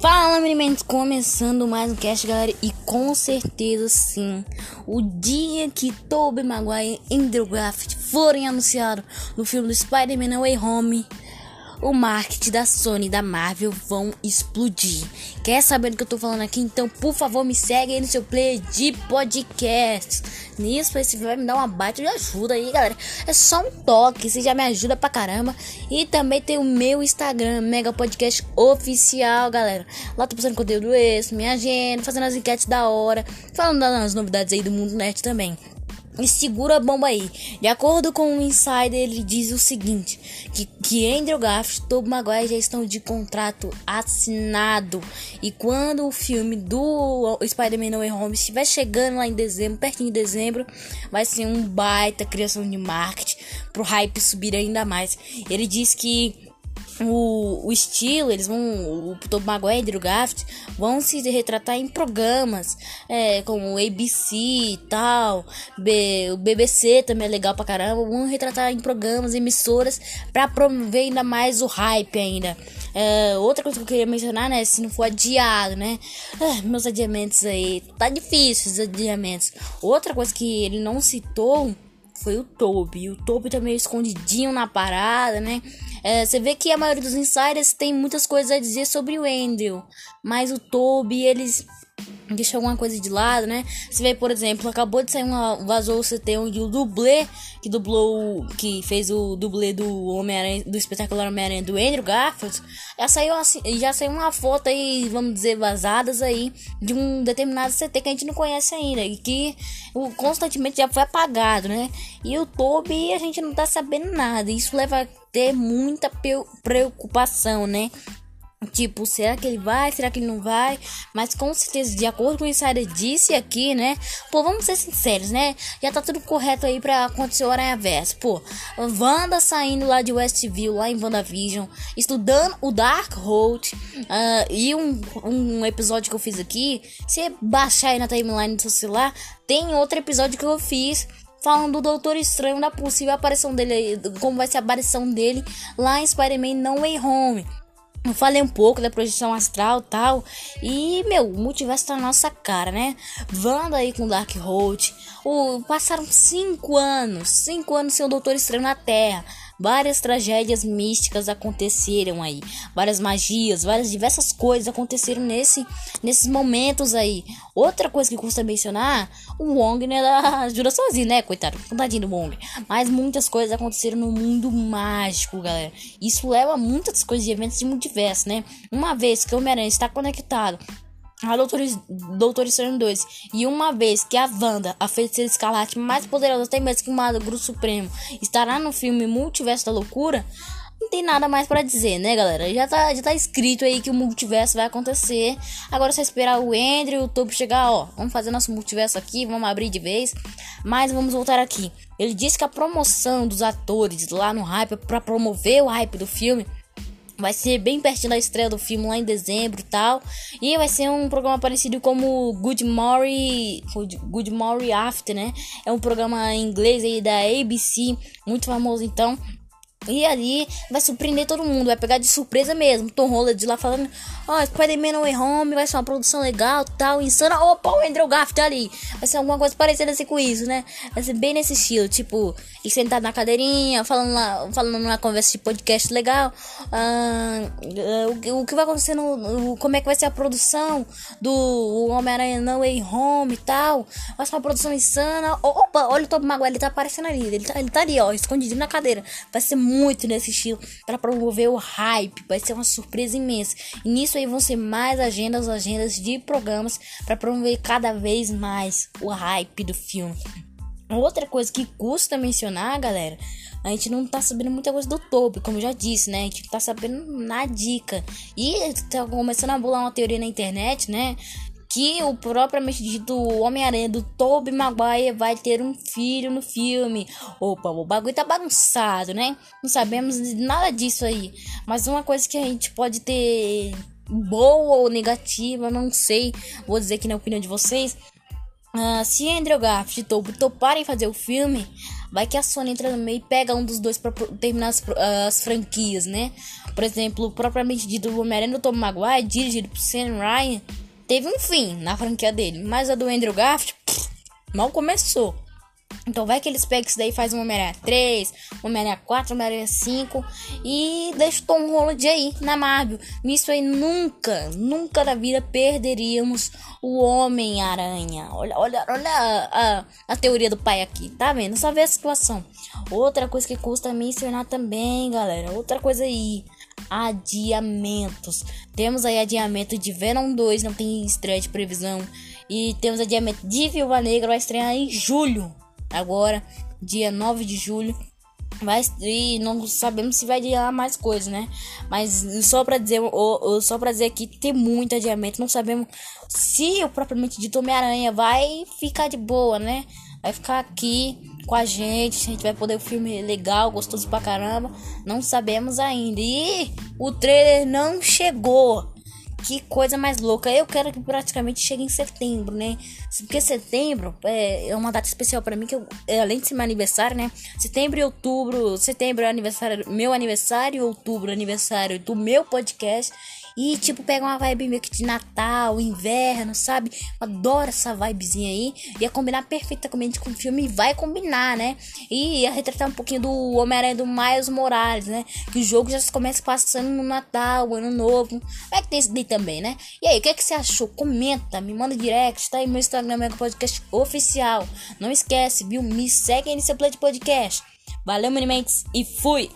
Fala, meninos, começando mais um cast, galera, e com certeza sim, o dia que Tobey Maguire e Andrew Garfield forem anunciados no filme do Spider-Man No Way Home, o marketing da Sony e da Marvel vão explodir. Quer saber do que eu tô falando aqui? Então, por favor, me segue aí no seu player de podcast. Nisso, você vai me dar uma baita de ajuda aí, galera. É só um toque, você já me ajuda pra caramba. E também tem o meu Instagram, Mega Podcast Oficial, galera. Lá tô postando conteúdo esse, minha agenda, fazendo as enquetes da hora, falando das novidades aí do mundo net também. E segura a bomba aí. De acordo com o Insider, ele diz o seguinte: que, que Andrew Garfield e Tobey Maguire já estão de contrato assinado. E quando o filme do Spider-Man No Way Home estiver chegando lá em dezembro, pertinho de dezembro, vai ser um baita criação de marketing pro hype subir ainda mais. Ele diz que o, o estilo, eles vão, o Tom Maguire e Andrew Garfield vão se retratar em programas, é, como ABC e tal, B, o BBC também é legal pra caramba, vão retratar em programas, emissoras, pra promover ainda mais o hype ainda. É, outra coisa que eu queria mencionar, né, se não for adiado, né, ah, meus adiamentos aí, tá difícil os adiamentos. Outra coisa que ele não citou foi o Toby. O Toby tá meio escondidinho na parada, né? É, você vê que a maioria dos insiders tem muitas coisas a dizer sobre o Andrew, mas o Toby, eles deixa alguma coisa de lado, né? Você vê, por exemplo, acabou de sair uma vazou o CT onde o dublê que dublou, que fez o dublê do Homem-Aranha, do espetacular Homem-Aranha do Andrew Garfield, já saiu assim, já saiu uma foto aí, vamos dizer, vazadas aí de um determinado CT que a gente não conhece ainda e que constantemente já foi apagado, né? E o Toby a gente não tá sabendo nada. Isso leva a ter muita preocupação, né? Tipo, será que ele vai? Será que ele não vai? Mas com certeza, de acordo com o Insider disse aqui, né? Pô, vamos ser sinceros, né? Já tá tudo correto aí pra acontecer o Aranha Verso. Pô, Wanda saindo lá de Westview, lá em WandaVision, estudando o Darkhold. Uh, e um, um episódio que eu fiz aqui, se baixar aí na timeline do seu celular, tem outro episódio que eu fiz falando do Doutor Estranho, da possível aparição dele, como vai ser a aparição dele lá em Spider-Man No Way Home. Eu falei um pouco da projeção astral tal. E, meu, o multiverso tá na nossa cara, né? Vando aí com Darkhold. O, passaram cinco anos. Cinco anos sem o Doutor Estranho na Terra. Várias tragédias místicas aconteceram aí. Várias magias, várias diversas coisas aconteceram nesse, nesses momentos aí. Outra coisa que custa mencionar, o Wong né, ajuda sozinho, né, coitado, coitadinho do Wong. Mas muitas coisas aconteceram no mundo mágico, galera. Isso leva a muitas coisas de eventos de multiverso, né? Uma vez que o Homem-Aranha está conectado a Doutor, Estranho 2. E uma vez que a Wanda, a feiticeira escarlate mais poderosa até mesmo que o Grupo Supremo, estará no filme Multiverso da Loucura, não tem nada mais para dizer, né, galera? Já tá, já tá escrito aí que o multiverso vai acontecer. Agora é só esperar o Andrew e o Topo chegar, ó. Vamos fazer nosso multiverso aqui, vamos abrir de vez. Mas vamos voltar aqui. Ele disse que a promoção dos atores lá no hype para promover o hype do filme Vai ser bem pertinho da estreia do filme lá em dezembro e tal. E vai ser um programa parecido como Good Morning, Good Morning After, né? É um programa em inglês aí da ABC, muito famoso então. E ali vai surpreender todo mundo, vai pegar de surpresa mesmo. Tom Holland lá falando: Ó, oh, Spider-Man No Way Home vai ser uma produção legal, tal, insana. Opa, o Andrew Garfield ali. Vai ser alguma coisa parecida assim com isso, né? Vai ser bem nesse estilo, tipo, e sentado na cadeirinha, falando lá, falando numa conversa de podcast legal. Uh, o, o, que vai acontecer no, como é que vai ser a produção do Homem-Aranha No Way Home e tal. Vai ser uma produção insana. Opa, olha o Tom Maguire, ele tá aparecendo ali. Ele tá, ele tá ali, ó, escondido na cadeira. Vai ser muito nesse estilo para promover o hype. Vai ser uma surpresa imensa. E nisso aí vão ser mais agendas, agendas de programas para promover cada vez mais o hype do filme. Outra coisa que custa mencionar, galera, a gente não tá sabendo muita coisa do Toby, como eu já disse, né? A gente tá sabendo na dica. E tá começando a bolar uma teoria na internet, né? Que o propriamente dito Homem-Aranha do Tobey Maguire vai ter um filho no filme. Opa, o bagulho tá bagunçado, né? Não sabemos nada disso aí. Mas uma coisa que a gente pode ter boa ou negativa, não sei. Vou dizer aqui na opinião de vocês. Uh, se Andrew Garfield e Toby toparem fazer o filme, Vai que a Sony entra no meio e pega um dos dois pra terminar as, as franquias, né? Por exemplo, propriamente dito, o Homem-Aranha do Tom Maguire, dirigido por Sam Ryan, teve um fim na franquia dele. Mas a do Andrew Garfield, pff, mal começou. Então vai que eles pegam isso daí e fazem uma Homem-Aranha 3, Homem-Aranha 4, Homem-Aranha 5 e deixa o Tom Holland aí na Marvel. Nisso aí nunca, nunca na vida perderíamos o Homem-Aranha. Olha, olha, olha a, a, a, teoria do pai aqui, tá vendo? Só vê a situação. Outra coisa que custa mencionar também, galera. Outra coisa aí. Adiamentos. Temos aí adiamento de Venom 2, não tem estreia de previsão. E temos adiamento de Viúva Negra, vai estrear em julho agora, dia 9 de julho. Vai, e não sabemos se vai adiar mais coisas, né? Mas só pra dizer, ou, só pra dizer aqui tem muito adiamento. Não sabemos se o propriamente dito Homem-Aranha vai ficar de boa, né? Vai ficar aqui com a gente. A gente vai poder um filme legal, gostoso pra caramba. Não sabemos ainda. E o trailer não chegou. Que coisa mais louca. Eu quero que praticamente chegue em setembro, né? Porque setembro é, é uma data especial para mim, que eu, é, além de ser meu aniversário, né? Setembro e outubro. Setembro é aniversário, meu aniversário, outubro é aniversário do meu podcast. E, tipo, pega uma vibe meio que de Natal, inverno, sabe? adoro essa vibezinha aí. Ia combinar perfeitamente com o filme vai combinar, né? E ia retratar um pouquinho do Homem-Aranha do Miles Morales, né? Que o jogo já começa passando no Natal, Ano Novo. Vai ter esse daí também, né? E aí, o que, é que você achou? Comenta, me manda direct, tá aí meu Instagram, meu podcast oficial. Não esquece, viu? Me segue aí no seu play de podcast. Valeu, Minimentes, e fui!